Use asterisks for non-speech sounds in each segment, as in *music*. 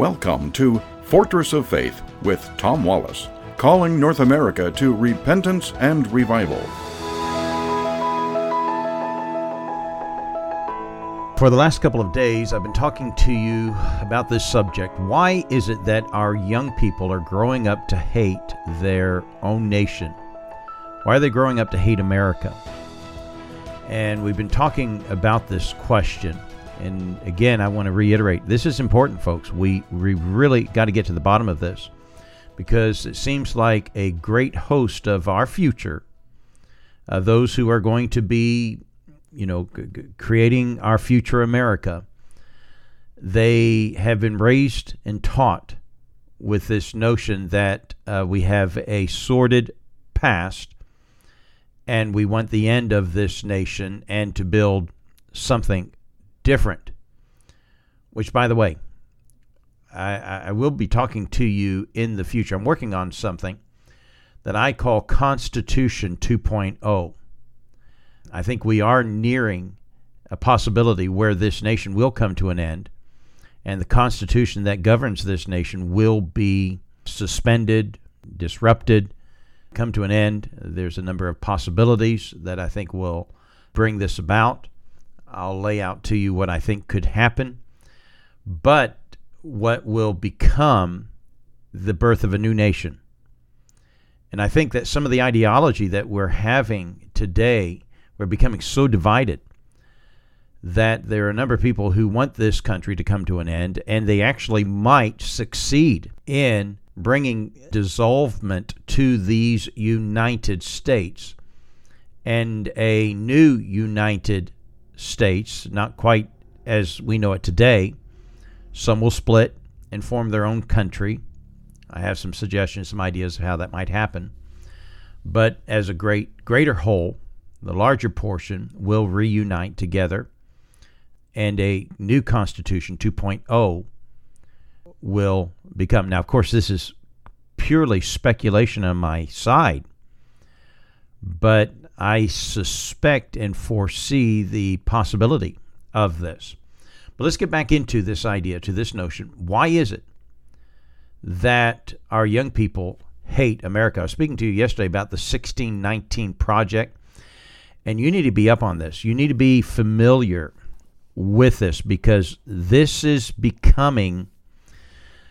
Welcome to Fortress of Faith with Tom Wallace, calling North America to repentance and revival. For the last couple of days, I've been talking to you about this subject. Why is it that our young people are growing up to hate their own nation? Why are they growing up to hate America? And we've been talking about this question. And again, I want to reiterate this is important, folks. We, we really got to get to the bottom of this because it seems like a great host of our future, uh, those who are going to be, you know, creating our future America, they have been raised and taught with this notion that uh, we have a sordid past and we want the end of this nation and to build something different. Which, by the way, I, I will be talking to you in the future. I'm working on something that I call Constitution 2.0. I think we are nearing a possibility where this nation will come to an end and the Constitution that governs this nation will be suspended, disrupted, come to an end. There's a number of possibilities that I think will bring this about. I'll lay out to you what I think could happen. But what will become the birth of a new nation. And I think that some of the ideology that we're having today, we're becoming so divided that there are a number of people who want this country to come to an end, and they actually might succeed in bringing dissolvement to these United States and a new United States, not quite as we know it today. Some will split and form their own country. I have some suggestions, some ideas of how that might happen. But as a great greater whole, the larger portion will reunite together and a new constitution 2.0 will become. Now, of course, this is purely speculation on my side, but I suspect and foresee the possibility of this. But let's get back into this idea, to this notion. Why is it that our young people hate America? I was speaking to you yesterday about the 1619 Project, and you need to be up on this. You need to be familiar with this because this is becoming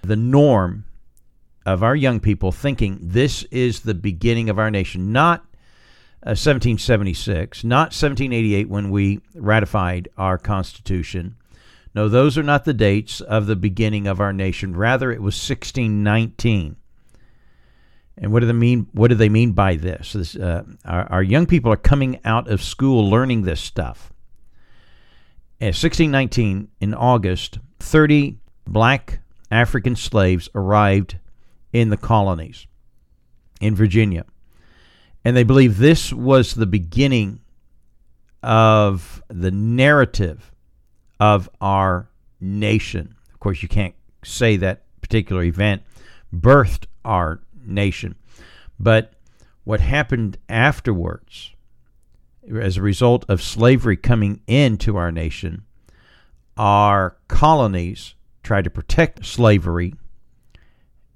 the norm of our young people thinking this is the beginning of our nation, not uh, 1776, not 1788 when we ratified our Constitution. No, those are not the dates of the beginning of our nation. Rather, it was 1619. And what do they mean? What do they mean by this? this uh, our, our young people are coming out of school learning this stuff. In 1619, in August, 30 black African slaves arrived in the colonies in Virginia. And they believe this was the beginning of the narrative of our nation. Of course, you can't say that particular event birthed our nation. But what happened afterwards, as a result of slavery coming into our nation, our colonies tried to protect slavery.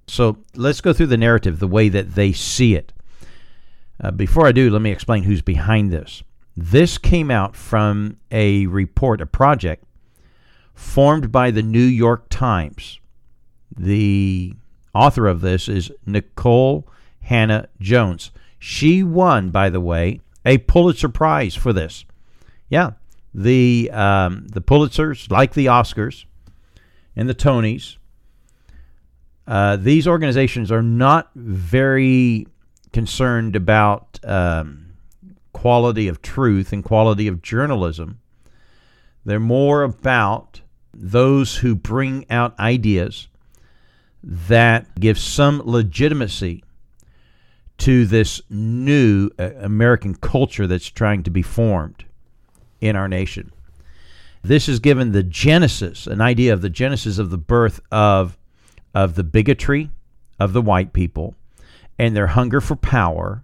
So let's go through the narrative the way that they see it. Uh, before I do, let me explain who's behind this. This came out from a report, a project formed by the New York Times. The author of this is Nicole Hannah Jones. She won, by the way, a Pulitzer Prize for this. Yeah, the um, the Pulitzers, like the Oscars and the Tonys, uh, these organizations are not very concerned about um, quality of truth and quality of journalism. They're more about those who bring out ideas that give some legitimacy to this new uh, American culture that's trying to be formed in our nation. This is given the genesis, an idea of the genesis of the birth of of the bigotry of the white people and their hunger for power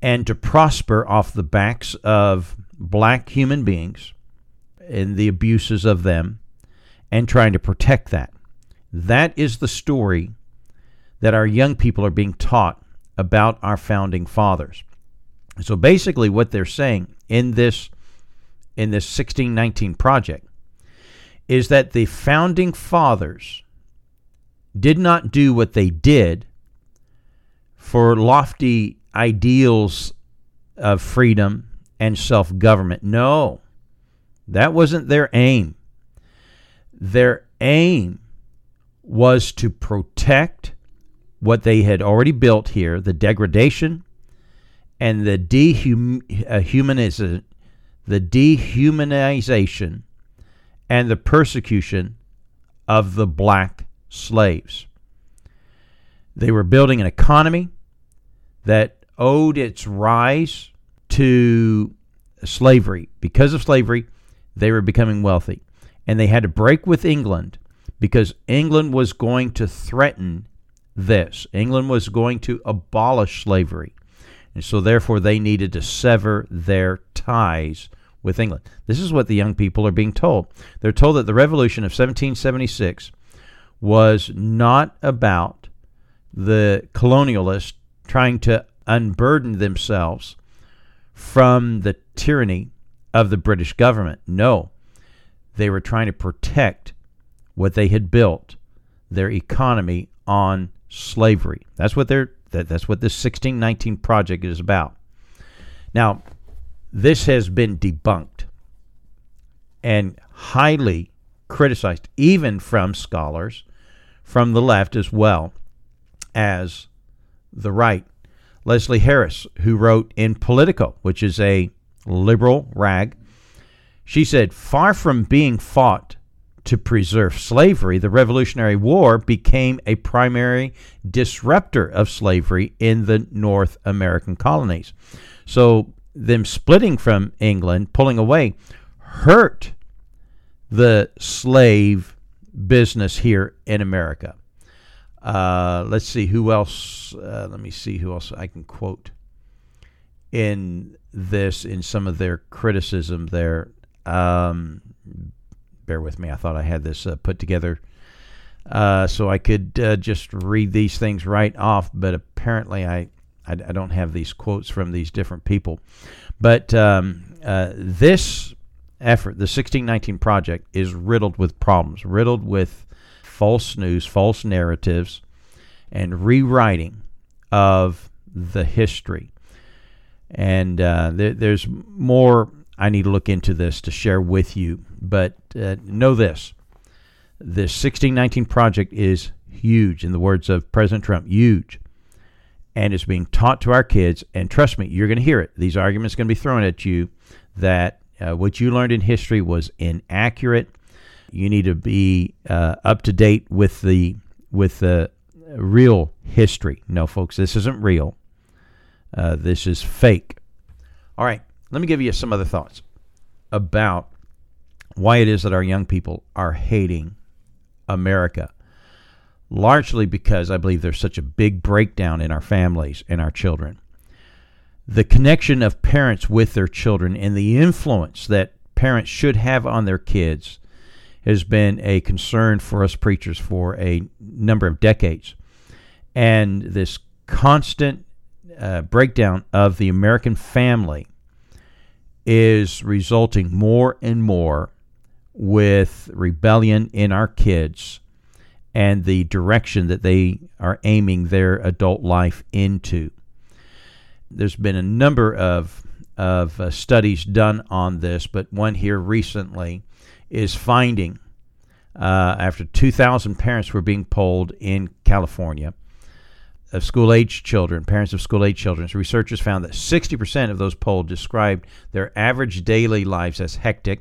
and to prosper off the backs of black human beings and the abuses of them and trying to protect that. That is the story that our young people are being taught about our founding fathers. So basically what they're saying in this in this 1619 project is that the founding fathers did not do what they did for lofty ideals of freedom and self government. No, that wasn't their aim. Their aim was to protect what they had already built here the degradation and the dehumanization, uh, the dehumanization and the persecution of the black slaves. They were building an economy that owed its rise to slavery. Because of slavery, they were becoming wealthy. And they had to break with England because England was going to threaten this. England was going to abolish slavery. And so, therefore, they needed to sever their ties with England. This is what the young people are being told. They're told that the revolution of 1776 was not about the colonialists trying to unburden themselves from the tyranny of the British government. No, they were trying to protect what they had built, their economy on slavery. That's what they're that, that's what this 1619 project is about. Now, this has been debunked and highly criticized, even from scholars from the left as well as the right. Leslie Harris, who wrote in Politico, which is a liberal rag, she said, far from being fought to preserve slavery, the Revolutionary War became a primary disruptor of slavery in the North American colonies. So, them splitting from England, pulling away, hurt the slave business here in America. Uh, let's see who else. Uh, let me see who else I can quote in this in some of their criticism there. Um, bear with me. I thought I had this uh, put together uh, so I could uh, just read these things right off, but apparently I, I, I, don't have these quotes from these different people. But um, this effort, the 1619 Project, is riddled with problems, riddled with false news, false narratives, and rewriting of the history. And uh, there, there's more I need to look into this to share with you. But uh, know this this 1619 project is huge, in the words of President Trump, huge. And it's being taught to our kids. And trust me, you're going to hear it. These arguments are going to be thrown at you that uh, what you learned in history was inaccurate. You need to be uh, up to date with the with the real history. No, folks, this isn't real. Uh, this is fake. All right, let me give you some other thoughts about why it is that our young people are hating America. Largely because I believe there's such a big breakdown in our families and our children the connection of parents with their children and the influence that parents should have on their kids has been a concern for us preachers for a number of decades. And this constant uh, breakdown of the American family is resulting more and more with rebellion in our kids and the direction that they are aiming their adult life into there's been a number of of uh, studies done on this, but one here recently is finding uh, after 2,000 parents were being polled in California of school age children, parents of school age children. Researchers found that 60% of those polled described their average daily lives as hectic.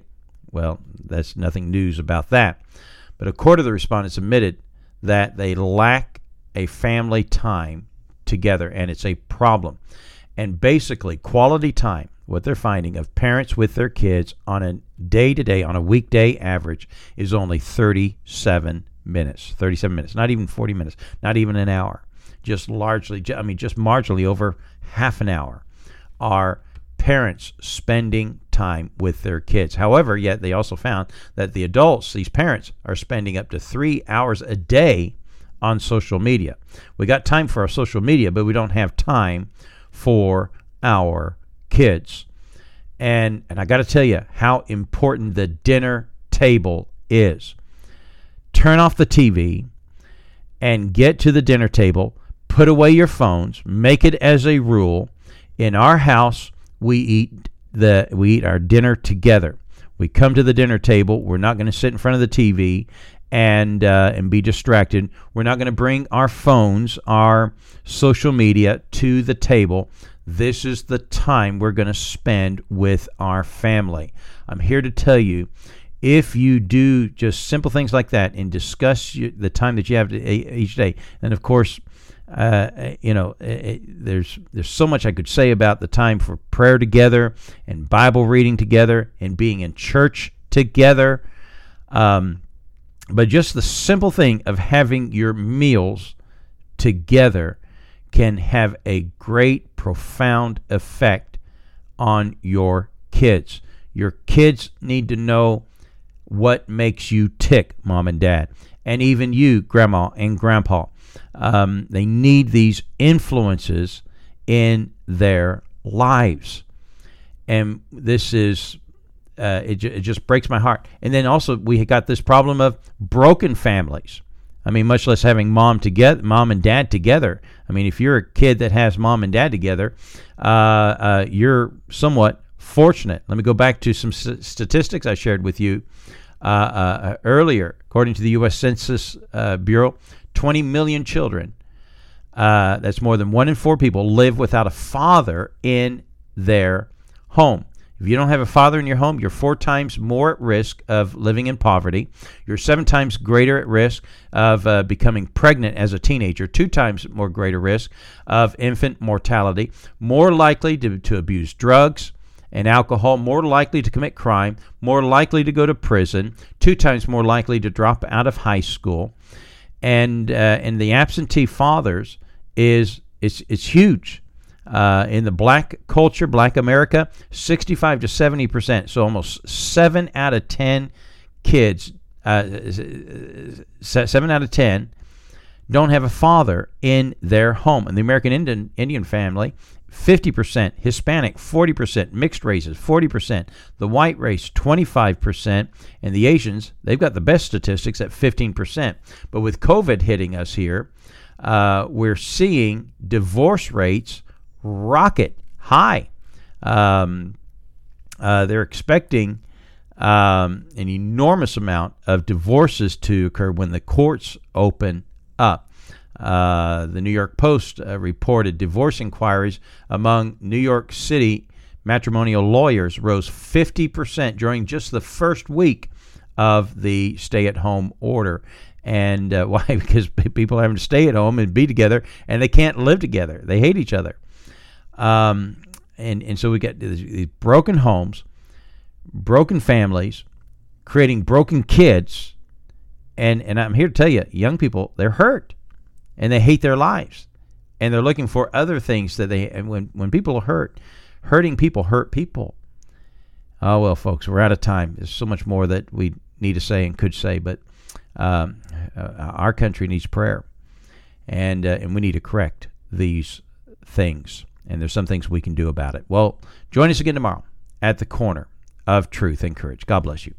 Well, that's nothing news about that. But a quarter of the respondents admitted that they lack a family time together, and it's a problem. And basically, quality time, what they're finding of parents with their kids on a day to day, on a weekday average, is only 37 minutes. 37 minutes, not even 40 minutes, not even an hour. Just largely, I mean, just marginally over half an hour are parents spending time with their kids. However, yet they also found that the adults, these parents, are spending up to three hours a day on social media. We got time for our social media, but we don't have time for our kids. And and I got to tell you how important the dinner table is. Turn off the TV and get to the dinner table. Put away your phones. Make it as a rule. In our house, we eat the we eat our dinner together. We come to the dinner table. We're not going to sit in front of the TV and uh, and be distracted. We're not going to bring our phones, our social media to the table. This is the time we're going to spend with our family. I'm here to tell you if you do just simple things like that and discuss the time that you have each day, and of course, uh, you know, it, there's there's so much I could say about the time for prayer together and Bible reading together and being in church together. Um, but just the simple thing of having your meals together can have a great, profound effect on your kids. Your kids need to know what makes you tick, mom and dad, and even you, grandma and grandpa. Um, they need these influences in their lives. And this is uh, it, it just breaks my heart. And then also we got this problem of broken families. I mean, much less having mom together, mom and dad together. I mean, if you're a kid that has mom and dad together, uh, uh, you're somewhat fortunate. Let me go back to some statistics I shared with you uh, uh earlier. According to the U.S. Census uh, Bureau, 20 million children. Uh, that's more than one in four people live without a father in their home. If you don't have a father in your home, you're four times more at risk of living in poverty. You're seven times greater at risk of uh, becoming pregnant as a teenager, two times more greater risk of infant mortality, more likely to, to abuse drugs and alcohol, more likely to commit crime, more likely to go to prison, two times more likely to drop out of high school. And, uh, and the absentee fathers is it's, it's huge. Uh, in the black culture, black America, 65 to 70 percent. So almost seven out of 10 kids, uh, seven out of 10 don't have a father in their home. In the American Indian, Indian family, 50%, Hispanic 40%, mixed races 40%, the white race 25%, and the Asians, they've got the best statistics at 15%. But with COVID hitting us here, uh, we're seeing divorce rates rocket high. Um, uh, they're expecting um, an enormous amount of divorces to occur when the courts open up. Uh, the New York Post uh, reported divorce inquiries among New York City matrimonial lawyers rose 50% during just the first week of the stay at home order. And uh, *laughs* why? Because people are having to stay at home and be together, and they can't live together. They hate each other. Um, and, and so we get these broken homes, broken families, creating broken kids. And, and I'm here to tell you, young people, they're hurt and they hate their lives. And they're looking for other things that they, and when, when people are hurt, hurting people hurt people. Oh, well, folks, we're out of time. There's so much more that we need to say and could say, but um, uh, our country needs prayer. And, uh, and we need to correct these things and there's some things we can do about it. Well, join us again tomorrow at the corner of truth and courage. God bless you.